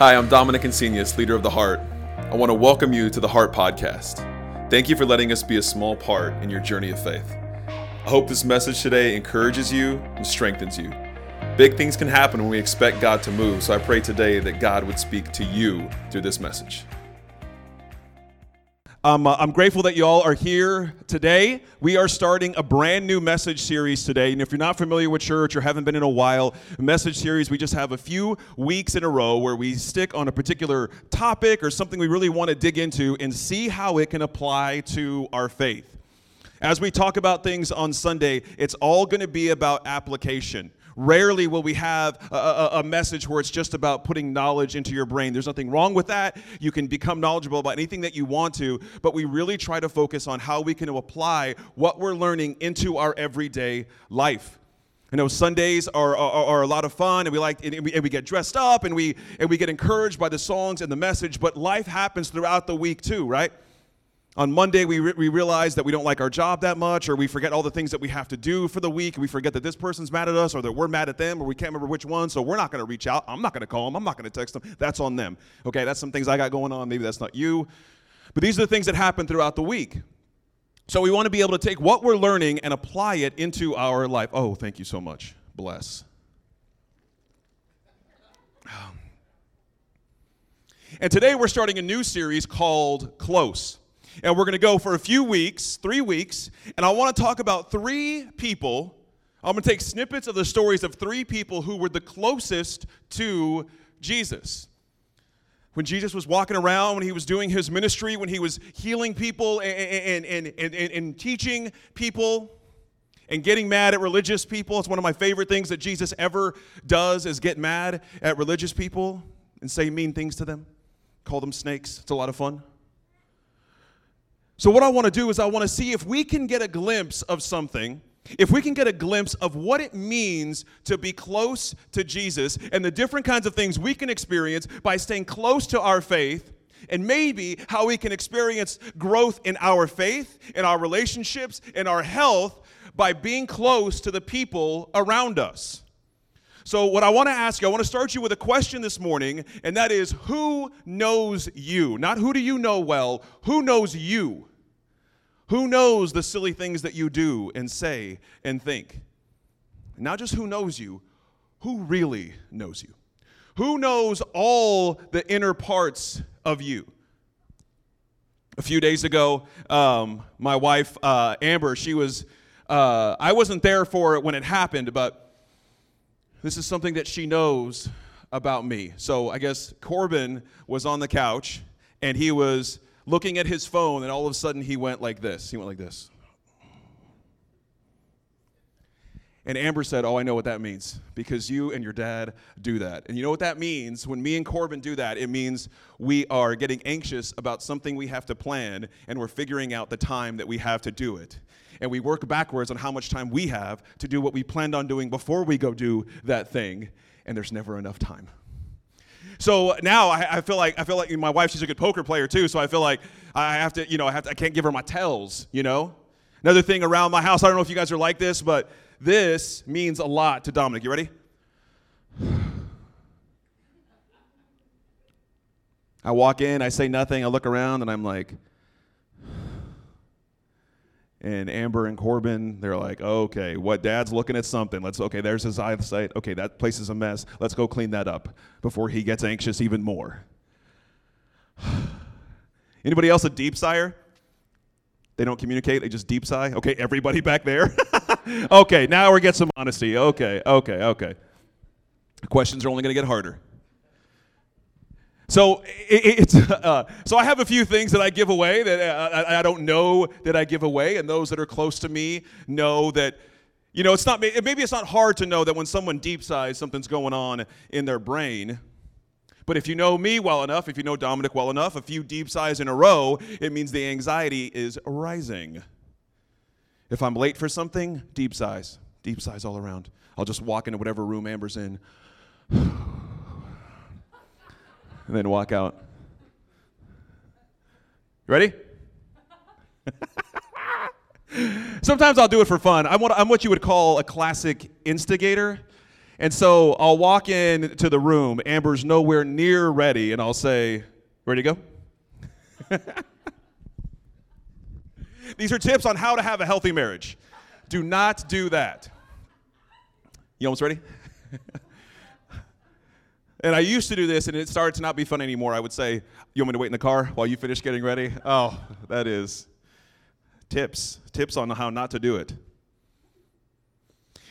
Hi, I'm Dominic Insenius, leader of The Heart. I want to welcome you to the Heart Podcast. Thank you for letting us be a small part in your journey of faith. I hope this message today encourages you and strengthens you. Big things can happen when we expect God to move, so I pray today that God would speak to you through this message. Um, uh, I'm grateful that you all are here today. We are starting a brand new message series today. And if you're not familiar with church or haven't been in a while, message series, we just have a few weeks in a row where we stick on a particular topic or something we really want to dig into and see how it can apply to our faith. As we talk about things on Sunday, it's all going to be about application. Rarely will we have a, a, a, message where it's just about putting knowledge into your brain. There's nothing wrong with that. You can become knowledgeable about anything that you want to, but we really try to focus on how we can apply what we're learning into our everyday life. I know Sundays are, are, are, a lot of fun, and we like and we, and we get dressed up, and we and we get encouraged by the songs and the message. But life happens throughout the week too, right? On Monday, we, re- we realize that we don't like our job that much, or we forget all the things that we have to do for the week. And we forget that this person's mad at us, or that we're mad at them, or we can't remember which one, so we're not going to reach out. I'm not going to call them. I'm not going to text them. That's on them. Okay, that's some things I got going on. Maybe that's not you. But these are the things that happen throughout the week. So we want to be able to take what we're learning and apply it into our life. Oh, thank you so much. Bless. And today we're starting a new series called Close. And we're going to go for a few weeks, three weeks, and I want to talk about three people. I'm going to take snippets of the stories of three people who were the closest to Jesus. When Jesus was walking around, when he was doing his ministry, when he was healing people and, and, and, and, teaching people, and getting mad at religious people. It's one of my favorite things that Jesus ever does is get mad at religious people and say mean things to them, call them snakes. It's a lot of fun. So, what I want to do is, I want to see if we can get a glimpse of something, if we can get a glimpse of what it means to be close to Jesus and the different kinds of things we can experience by staying close to our faith, and maybe how we can experience growth in our faith, in our relationships, in our health by being close to the people around us. So, what I want to ask you, I want to start you with a question this morning, and that is who knows you? Not who do you know well, who knows you? Who knows the silly things that you do and say and think? Not just who knows you, who really knows you? Who knows all the inner parts of you? A few days ago, um, my wife, uh, Amber, she was, uh, I wasn't there for it when it happened, but this is something that she knows about me. So I guess Corbin was on the couch and he was looking at his phone, and all of a sudden he went like this. He went like this. And Amber said, Oh, I know what that means because you and your dad do that. And you know what that means? When me and Corbin do that, it means we are getting anxious about something we have to plan and we're figuring out the time that we have to do it. And we work backwards on how much time we have to do what we planned on doing before we go do that thing. And there's never enough time. So now I, I, feel like I feel like my wife she's a good poker player too. So I feel like I have to you know I have to, I can't give her my tells. You know. Another thing around my house. I don't know if you guys are like this, but this means a lot to Dominic. You ready? I walk in, I say nothing, I look around, and I'm like, and Amber and Corbin, they're like, okay, what dad's looking at something. Let's okay, there's his eyesight. Okay, that place is a mess. Let's go clean that up before he gets anxious even more. Anybody else a deep sigher? They don't communicate, they just deep sigh. Okay, everybody back there. okay, now we get some honesty. Okay, okay, okay. Questions are only gonna get harder. So it's uh, so I have a few things that I give away that uh, I, I don't know that I give away, and those that are close to me know that. You know, it's not maybe it's not hard to know that when someone deep sighs, something's going on in their brain. But if you know me well enough, if you know Dominic well enough, a few deep sighs in a row, it means the anxiety is rising. If I'm late for something, deep sighs, deep sighs all around. I'll just walk into whatever room Amber's in and then walk out. Ready? Sometimes I'll do it for fun. I'm what, I'm what you would call a classic instigator. And so I'll walk in to the room. Amber's nowhere near ready, and I'll say, Ready to go? These are tips on how to have a healthy marriage. Do not do that. You almost ready? and I used to do this, and it started to not be fun anymore. I would say, You want me to wait in the car while you finish getting ready? Oh, that is tips. Tips on how not to do it.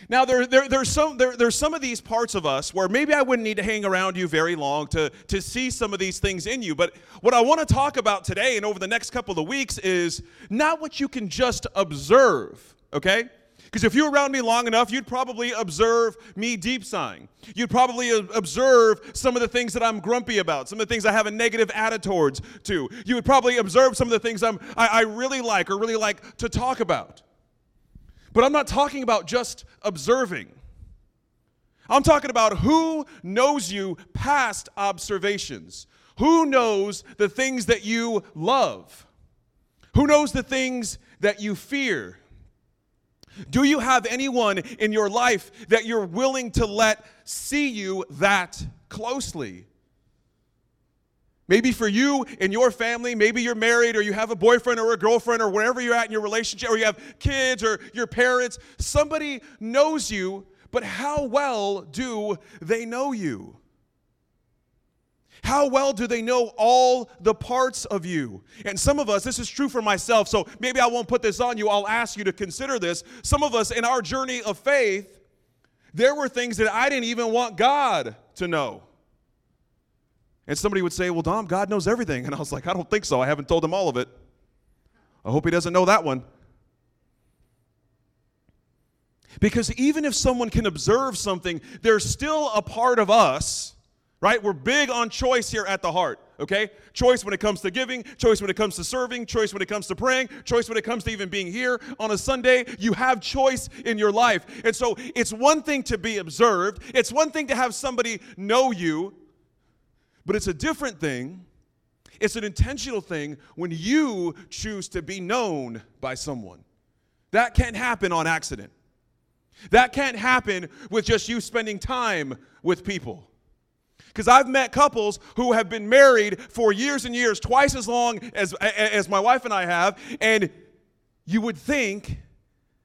Now, there, there, there's, some, there, there's some of these parts of us where maybe I wouldn't need to hang around you very long to, to see some of these things in you. But what I want to talk about today and over the next couple of weeks is not what you can just observe, okay? Because if you were around me long enough, you'd probably observe me deep sighing. You'd probably observe some of the things that I'm grumpy about, some of the things I have a negative attitude towards to. You would probably observe some of the things I'm, I, I really like or really like to talk about. But I'm not talking about just observing. I'm talking about who knows you past observations. Who knows the things that you love? Who knows the things that you fear? Do you have anyone in your life that you're willing to let see you that closely? Maybe for you and your family, maybe you're married or you have a boyfriend or a girlfriend or wherever you're at in your relationship, or you have kids or your parents. Somebody knows you, but how well do they know you? How well do they know all the parts of you? And some of us, this is true for myself, so maybe I won't put this on you. I'll ask you to consider this. Some of us in our journey of faith, there were things that I didn't even want God to know. And somebody would say, Well, Dom, God knows everything. And I was like, I don't think so. I haven't told him all of it. I hope he doesn't know that one. Because even if someone can observe something, there's still a part of us, right? We're big on choice here at the heart, okay? Choice when it comes to giving, choice when it comes to serving, choice when it comes to praying, choice when it comes to even being here on a Sunday. You have choice in your life. And so it's one thing to be observed, it's one thing to have somebody know you, but it's a different thing. It's an intentional thing when you choose to be known by someone. That can't happen on accident. That can't happen with just you spending time with people. Because I've met couples who have been married for years and years, twice as long as, as my wife and I have, and you would think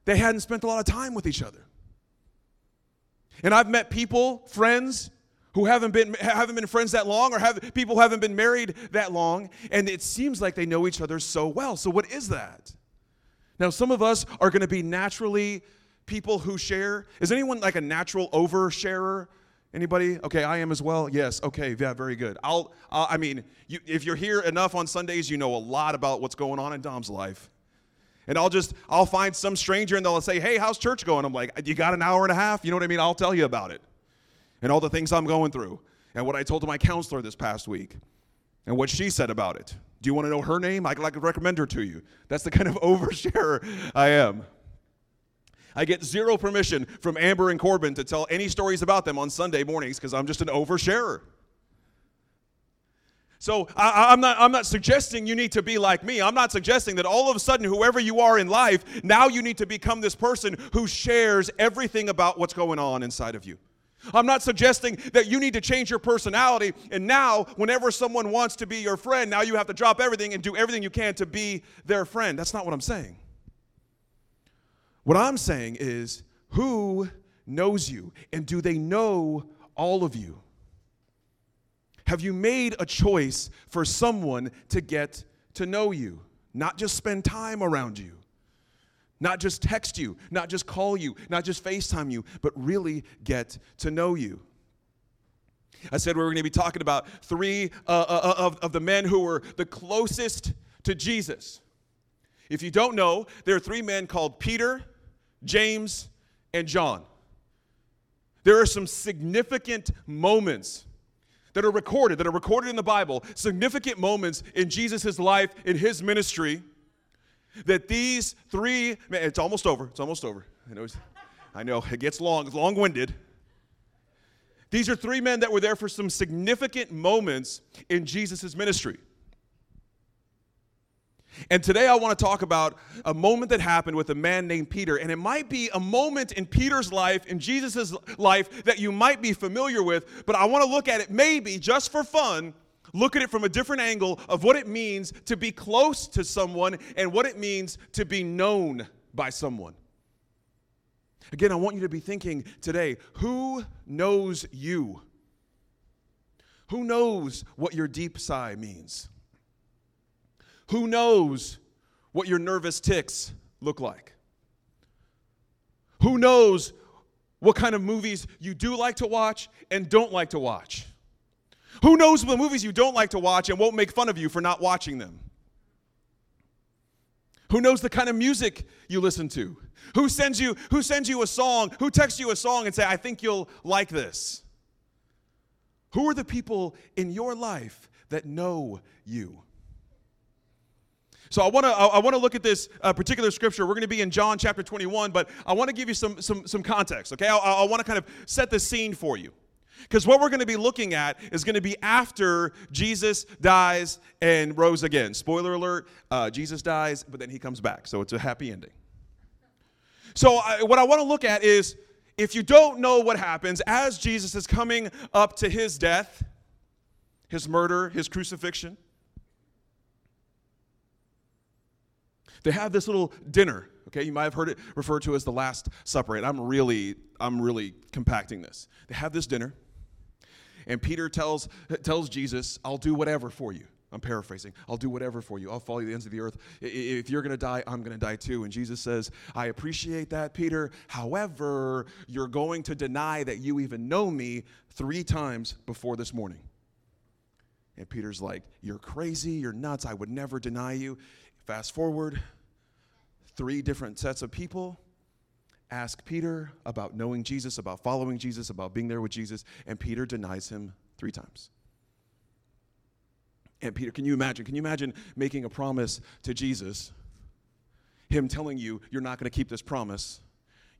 they hadn't spent a lot of time with each other. And I've met people, friends, who haven't been haven't been friends that long or have people who haven't been married that long and it seems like they know each other so well. So what is that? Now some of us are going to be naturally people who share. Is anyone like a natural oversharer anybody okay i am as well yes okay yeah very good i'll, I'll i mean you, if you're here enough on sundays you know a lot about what's going on in dom's life and I'll just, I'll find some stranger and they'll say, hey, how's church going? I'm like, you got an hour and a half? You know what I mean? I'll tell you about it and all the things I'm going through and what I told to my counselor this past week and what she said about it. Do you want to know her name? I could recommend her to you. That's the kind of oversharer I am. I get zero permission from Amber and Corbin to tell any stories about them on Sunday mornings because I'm just an oversharer. So I, am not, I'm not suggesting you need to be like me. I'm not suggesting that all of a sudden, whoever you are in life, now you need to become this person who shares everything about what's going on inside of you. I'm not suggesting that you need to change your personality and now, whenever someone wants to be your friend, now you have to drop everything and do everything you can to be their friend. That's not what I'm saying. What I'm saying is, who knows you and do they know all of you? Have you made a choice for someone to get to know you, not just spend time around you? Not just text you, not just call you, not just FaceTime you, but really get to know you. I said we were going to be talking about three uh, uh, uh, of, of the men who were the closest to Jesus. If you don't know, there are three men called Peter, James, and John. There are some significant moments that are recorded, that are recorded in the Bible, significant moments in Jesus' life, in his ministry that these three, man, it's almost over. It's almost over. I know, I know it gets long, it's long winded. These are three men that were there for some significant moments in Jesus' ministry. And today I want to talk about a moment that happened with a man named Peter. And it might be a moment in Peter's life, in Jesus' life, that you might be familiar with, but I want to look at it maybe just for fun, look at it from a different angle of what it means to be close to someone and what it means to be known by someone. Again, I want you to be thinking today who knows you? Who knows what your deep sigh means? Who knows what your nervous tics look like? Who knows what kind of movies you do like to watch and don't like to watch? Who knows the movies you don't like to watch and won't make fun of you for not watching them? Who knows the kind of music you listen to? Who sends you who sends you a song? Who texts you a song and say, "I think you'll like this?" Who are the people in your life that know you? So I want to I want to look at this uh, particular scripture. We're going to be in John chapter 21, but I want to give you some some some context. Okay, I, I want to kind of set the scene for you. Because what we're going to be looking at is going to be after Jesus dies and rose again. Spoiler alert: uh, Jesus dies, but then he comes back. So it's a happy ending. So I, what I want to look at is if you don't know what happens as Jesus is coming up to his death, his murder, his crucifixion. They have this little dinner. Okay, you might have heard it referred to as the Last Supper, and I'm really, I'm really compacting this. They have this dinner, and Peter tells tells Jesus, "I'll do whatever for you." I'm paraphrasing. I'll do whatever for you. I'll follow you to the ends of the earth. If you're going to die, I'm going to die too. And Jesus says, I appreciate that, Peter. However, you're going to deny that you even know me three times before this morning. And Peter's like, You're crazy. You're nuts. I would never deny you. Fast forward, three different sets of people ask Peter about knowing Jesus, about following Jesus, about being there with Jesus, and Peter denies him three times. And Peter, can you imagine? Can you imagine making a promise to Jesus, him telling you you're not going to keep this promise?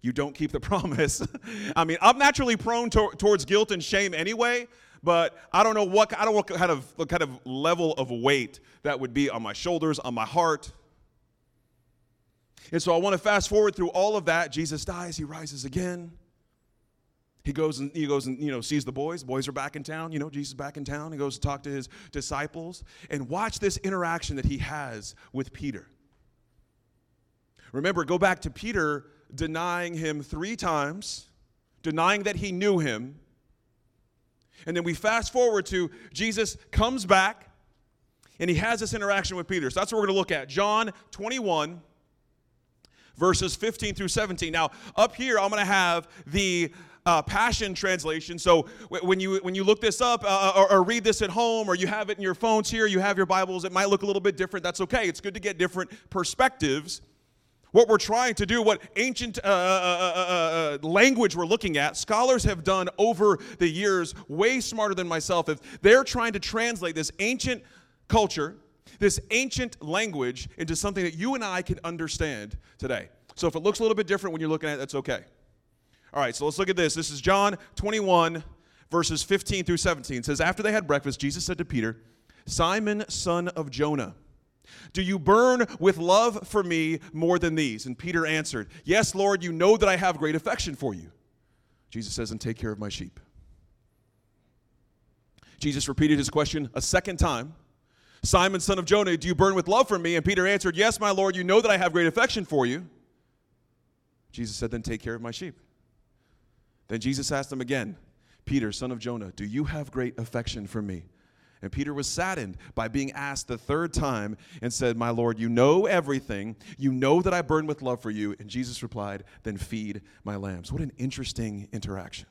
You don't keep the promise. I mean, I'm naturally prone to, towards guilt and shame anyway, but I don't know what I don't know what kind of what kind of level of weight that would be on my shoulders, on my heart. And so I want to fast forward through all of that. Jesus dies, he rises again. He goes and he goes and you know sees the boys. The boys are back in town. You know Jesus back in town. He goes to talk to his disciples and watch this interaction that he has with Peter. Remember, go back to Peter denying him three times, denying that he knew him. And then we fast forward to Jesus comes back and he has this interaction with Peter. So that's what we're going to look at. John 21 verses 15 through 17. Now, up here, I'm going to have the uh, Passion Translation. So when you when you look this up uh, uh, or, or, read this at home, or you have it in your phones here, you have your Bibles. It might look a little bit different. That's okay. It's good to get different perspectives. What we're trying to do, what ancient uh, uh, uh, language we're looking at, scholars have done over the years, way smarter than myself. If they're trying to translate this ancient culture this ancient language into something that you and I can understand today. So if it looks a little bit different when you're looking at it, that's okay. All right, so let's look at this. This is John 21, verses 15 through 17. It says, After they had breakfast, Jesus said to Peter, Simon, son of Jonah, do you burn with love for me more than these? And Peter answered, Yes, Lord, you know that I have great affection for you. Jesus says, And take care of my sheep. Jesus repeated his question a second time. Simon, son of Jonah, do you burn with love for me? And Peter answered, Yes, my Lord, you know that I have great affection for you. Jesus said, Then take care of my sheep. Then Jesus asked him again, Peter, son of Jonah, do you have great affection for me? And Peter was saddened by being asked the third time and said, My Lord, you know everything. You know that I burn with love for you. And Jesus replied, Then feed my lambs. What an interesting interaction.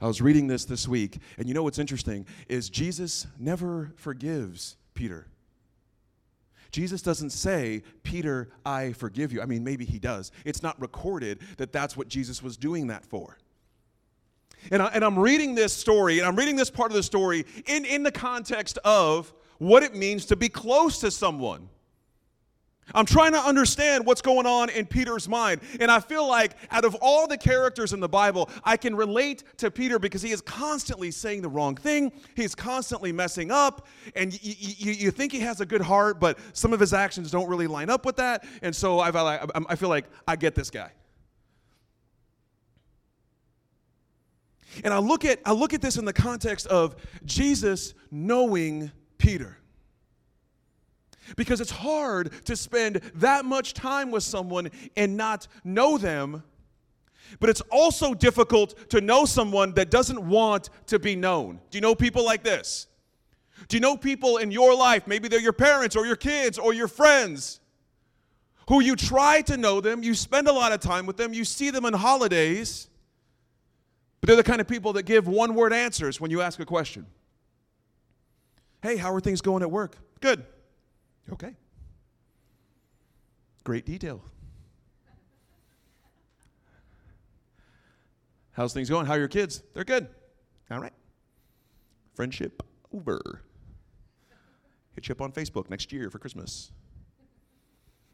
I was reading this this week, and you know what's interesting is Jesus never forgives Peter. Jesus doesn't say, Peter, I forgive you. I mean, maybe he does. It's not recorded that that's what Jesus was doing that for. And, I, and I'm reading this story, and I'm reading this part of the story in, in the context of what it means to be close to someone. I'm trying to understand what's going on in Peter's mind. And I feel like out of all the characters in the Bible, I can relate to Peter because he is constantly saying the wrong thing. He's constantly messing up. And y- y- you think he has a good heart, but some of his actions don't really line up with that. And so I feel like, I get this guy. And I look at I look at this in the context of Jesus knowing Peter. Because it's hard to spend that much time with someone and not know them. But it's also difficult to know someone that doesn't want to be known. Do you know people like this? Do you know people in your life, maybe they're your parents or your kids or your friends, who you try to know them, you spend a lot of time with them, you see them on holidays, but they're the kind of people that give one word answers when you ask a question. Hey, how are things going at work? Good. Okay. Great detail. How's things going? How are your kids? They're good. All right. Friendship over. Hit you up on Facebook next year for Christmas.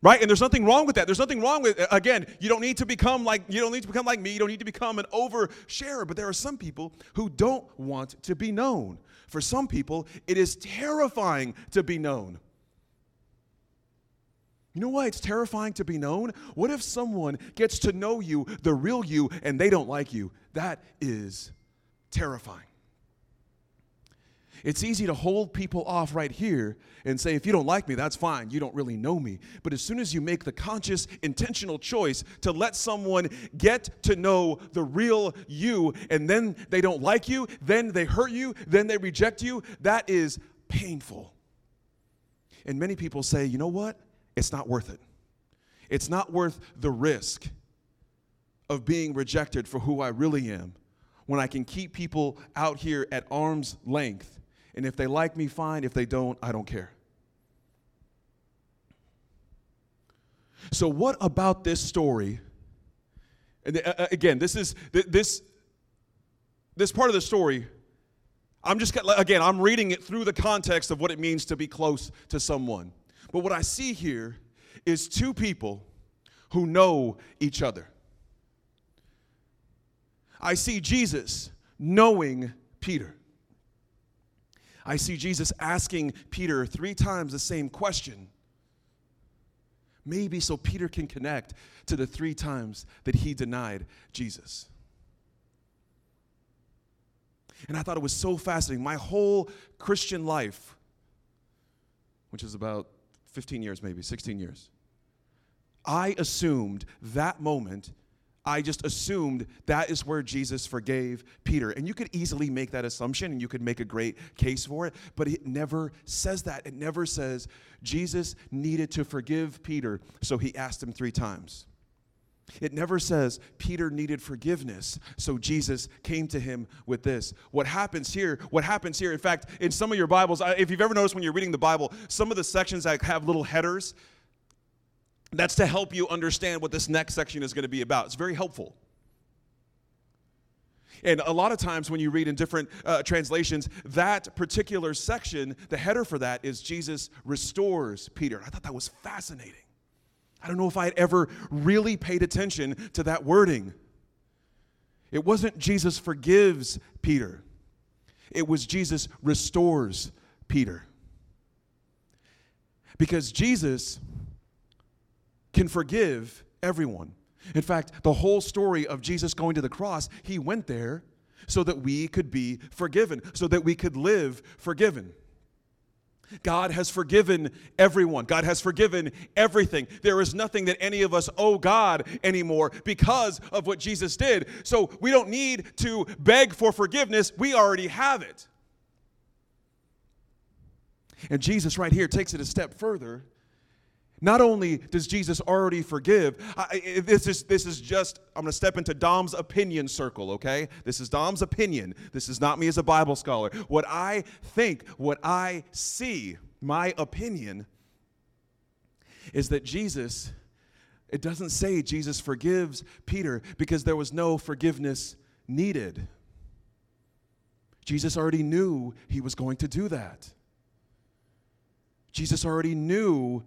Right? And there's nothing wrong with that. There's nothing wrong with again, you don't need to become like you don't need to become like me. You don't need to become an oversharer, but there are some people who don't want to be known. For some people, it is terrifying to be known. You know why it's terrifying to be known? What if someone gets to know you, the real you, and they don't like you? That is terrifying. It's easy to hold people off right here and say, if you don't like me, that's fine. You don't really know me. But as soon as you make the conscious, intentional choice to let someone get to know the real you, and then they don't like you, then they hurt you, then they reject you, that is painful. And many people say, you know what? It's not worth it. It's not worth the risk of being rejected for who I really am when I can keep people out here at arm's length. And if they like me, fine. If they don't, I don't care. So, what about this story? And uh, uh, again, this is this this part of the story. I'm just again, I'm reading it through the context of what it means to be close to someone. But what I see here is two people who know each other. I see Jesus knowing Peter. I see Jesus asking Peter three times the same question. Maybe so Peter can connect to the three times that he denied Jesus. And I thought it was so fascinating. My whole Christian life, which is about 15 years, maybe 16 years. I assumed that moment, I just assumed that is where Jesus forgave Peter. And you could easily make that assumption and you could make a great case for it, but it never says that. It never says Jesus needed to forgive Peter, so he asked him three times. It never says Peter needed forgiveness, so Jesus came to him with this. What happens here, what happens here, in fact, in some of your Bibles, if you've ever noticed when you're reading the Bible, some of the sections that have little headers, that's to help you understand what this next section is going to be about. It's very helpful. And a lot of times when you read in different uh, translations, that particular section, the header for that is Jesus restores Peter. I thought that was fascinating. I don't know if I had ever really paid attention to that wording. It wasn't Jesus forgives Peter, it was Jesus restores Peter. Because Jesus can forgive everyone. In fact, the whole story of Jesus going to the cross, he went there so that we could be forgiven, so that we could live forgiven. God has forgiven everyone. God has forgiven everything. There is nothing that any of us owe God anymore because of what Jesus did. So we don't need to beg for forgiveness, we already have it. And Jesus, right here, takes it a step further. Not only does Jesus already forgive, I, this, is, this is just, I'm going to step into Dom's opinion circle, okay? This is Dom's opinion. This is not me as a Bible scholar. What I think, what I see, my opinion, is that Jesus, it doesn't say Jesus forgives Peter because there was no forgiveness needed. Jesus already knew he was going to do that. Jesus already knew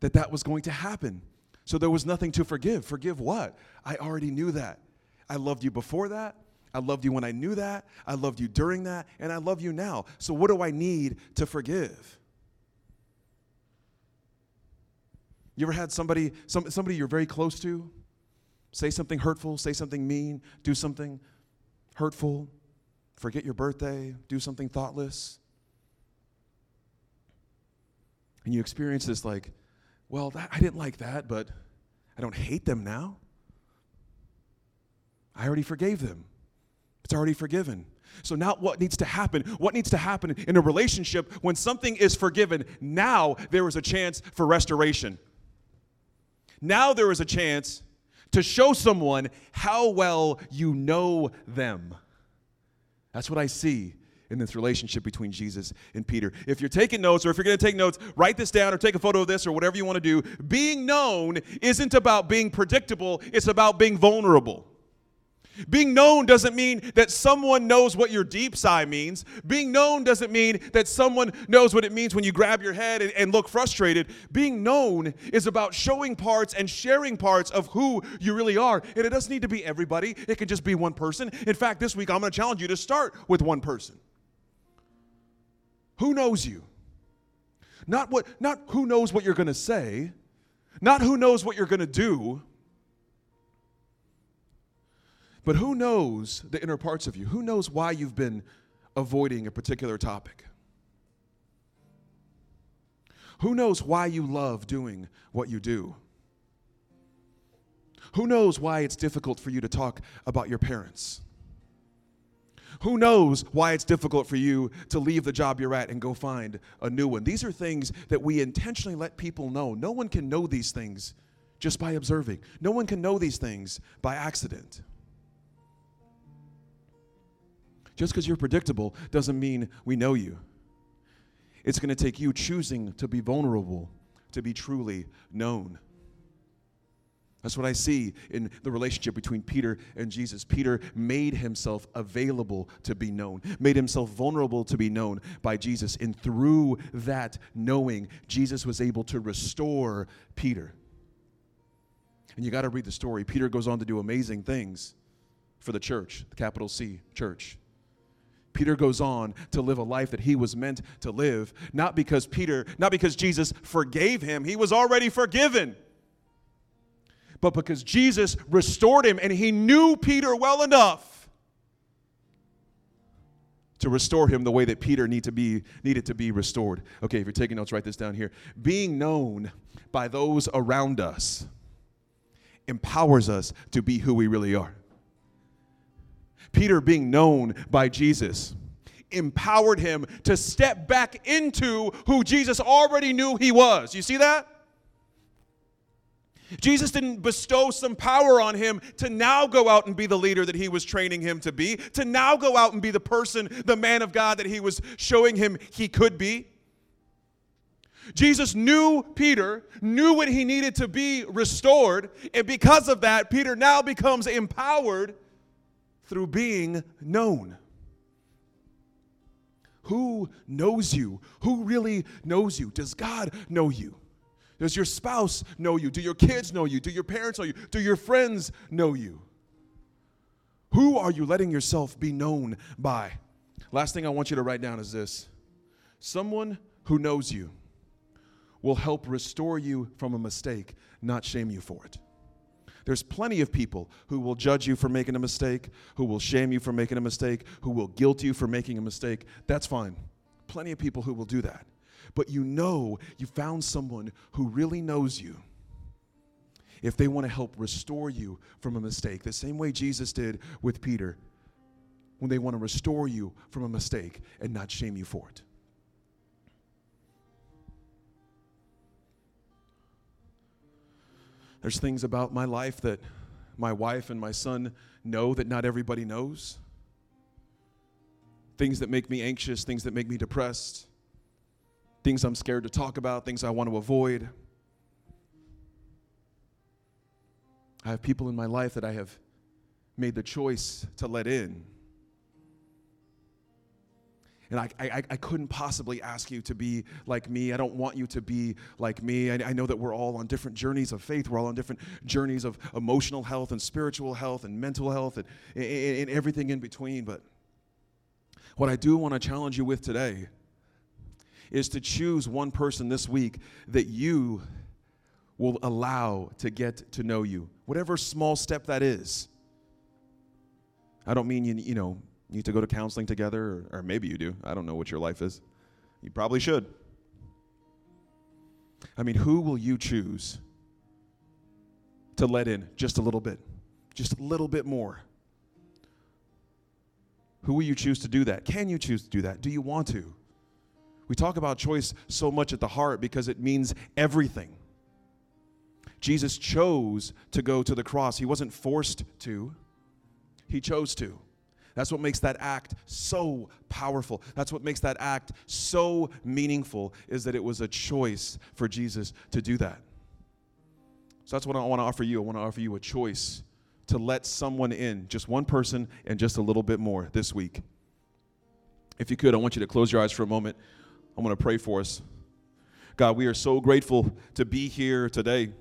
that that was going to happen. So there was nothing to forgive. Forgive what? I already knew that. I loved you before that. I loved you when I knew that. I loved you during that. And I love you now. So what do I need to forgive? You ever had somebody, some, somebody you're very close to, say something hurtful, say something mean, do something hurtful, forget your birthday, do something thoughtless? And you experience this like, well, that, I didn't like that, but I don't hate them now. I already forgave them. It's already forgiven. So now what needs to happen? What needs to happen in a relationship when something is forgiven? Now there is a chance for restoration. Now there is a chance to show someone how well you know them. That's what I see in this relationship between Jesus and Peter. If you're taking notes or if you're going to take notes, write this down or take a photo of this or whatever you want to do. Being known isn't about being predictable, it's about being vulnerable. Being known doesn't mean that someone knows what your deep sigh means. Being known doesn't mean that someone knows what it means when you grab your head and, and, look frustrated. Being known is about showing parts and sharing parts of who you really are. And it doesn't need to be everybody, it can just be one person. In fact, this week I'm going to challenge you to start with one person. Who knows you? Not what not who knows what you're going to say, not who knows what you're going to do but who knows the inner parts of you? Who knows why you've been avoiding a particular topic? Who knows why you love doing what you do? Who knows why it's difficult for you to talk about your parents? Who knows why it's difficult for you to leave the job you're at and go find a new one? These are things that we intentionally let people know. No one can know these things just by observing, no one can know these things by accident. Just because you're predictable doesn't mean we know you. It's going to take you choosing to be vulnerable, to be truly known. That's what I see in the relationship between Peter and Jesus. Peter made himself available to be known, made himself vulnerable to be known by Jesus. And through that knowing, Jesus was able to restore Peter. And you got to read the story. Peter goes on to do amazing things for the church, the capital C church. Peter goes on to live a life that he was meant to live, not because Peter, not because Jesus forgave him, he was already forgiven, but because Jesus restored him and he knew Peter well enough to restore him the way that Peter need to be, needed to be restored. Okay, if you're taking notes, write this down here. Being known by those around us empowers us to be who we really are. Peter, being known by Jesus, empowered him to step back into who Jesus already knew he was. You see that? Jesus didn't bestow some power on him to now go out and be the leader that he was training him to be, to now go out and be the person, the man of God that he was showing him he could be. Jesus knew Peter, knew what he needed to be restored, and because of that, Peter now becomes empowered through being known. Who knows you? Who really knows you? Does God know you? Does your spouse know you? Do your kids know you? Do your parents know you? Do your friends know you? Who are you letting yourself be known by? Last thing I want you to write down is this someone who knows you will help restore you from a mistake, not shame you for it. There's plenty of people who will judge you for making a mistake, who will shame you for making a mistake, who will guilt you for making a mistake. That's fine. Plenty of people who will do that. But you know you found someone who really knows you if they want to help restore you from a mistake, the same way Jesus did with Peter when they want to restore you from a mistake and not shame you for it. There's things about my life that my wife and my son know that not everybody knows. Things that make me anxious, things that make me depressed, things I'm scared to talk about, things I want to avoid. I have people in my life that I have made the choice to let in. And I, I, I couldn't possibly ask you to be like me. I don't want you to be like me. I, I know that we're all on different journeys of faith. We're all on different journeys of emotional health and spiritual health and mental health and, and, and everything in between. But what I do want to challenge you with today is to choose one person this week that you will allow to get to know you, whatever small step that is. I don't mean you, you know, need to go to counseling together, or, or maybe you do. I don't know what your life is. You probably should. I mean, who will you choose to let in just a little bit? Just a little bit more. Who will you choose to do that? Can you choose to do that? Do you want to? We talk about choice so much at the heart because it means everything. Jesus chose to go to the cross. He wasn't forced to, he chose to. That's what makes that act so powerful. That's what makes that act so meaningful is that it was a choice for Jesus to do that. So that's what I want to offer you. I want to offer you a choice to let someone in, just one person and just a little bit more this week. If you could, I want you to close your eyes for a moment. I'm going to pray for us. God, we are so grateful to be here today.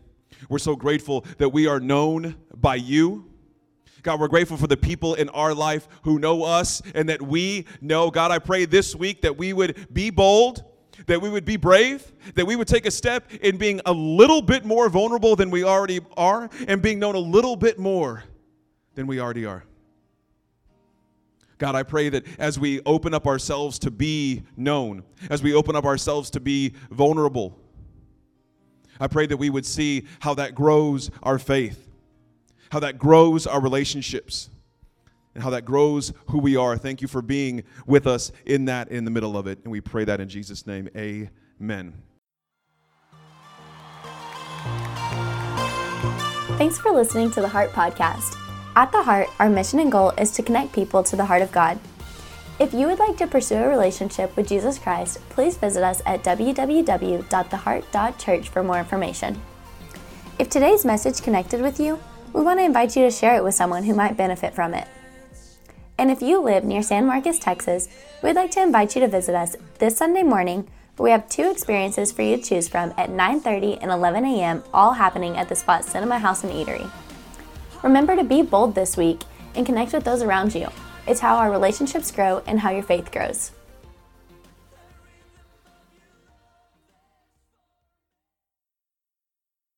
We're so grateful that we are known by you. God, we're grateful for the people in our life who know us and that we know. God, I pray this week that we would be bold, that we would be brave, that we would take a step in being a little bit more vulnerable than we already are and being known a little bit more than we already are. God, I pray that as we open up ourselves to be known, as we open up ourselves to be vulnerable, I pray that we would see how that grows our faith how that grows our relationships and how that grows who we are. Thank you for being with us in that, in the middle of it. And we pray that in Jesus' name. Amen. Thanks for listening to the Heart Podcast. At the Heart, our mission and goal is to connect people to the heart of God. If you would like to pursue a relationship with Jesus Christ, please visit us at www.theheart.church for more information. If today's message connected with you, we want to invite you to share it with someone who might benefit from it. And if you live near San Marcos, Texas, we'd like to invite you to visit us this Sunday morning, we have two experiences for you to choose from at 9:30 and 11 a.m., all happening at the Spot Cinema House and Eatery. Remember to be bold this week and connect with those around you. It's how our relationships grow and how your faith grows.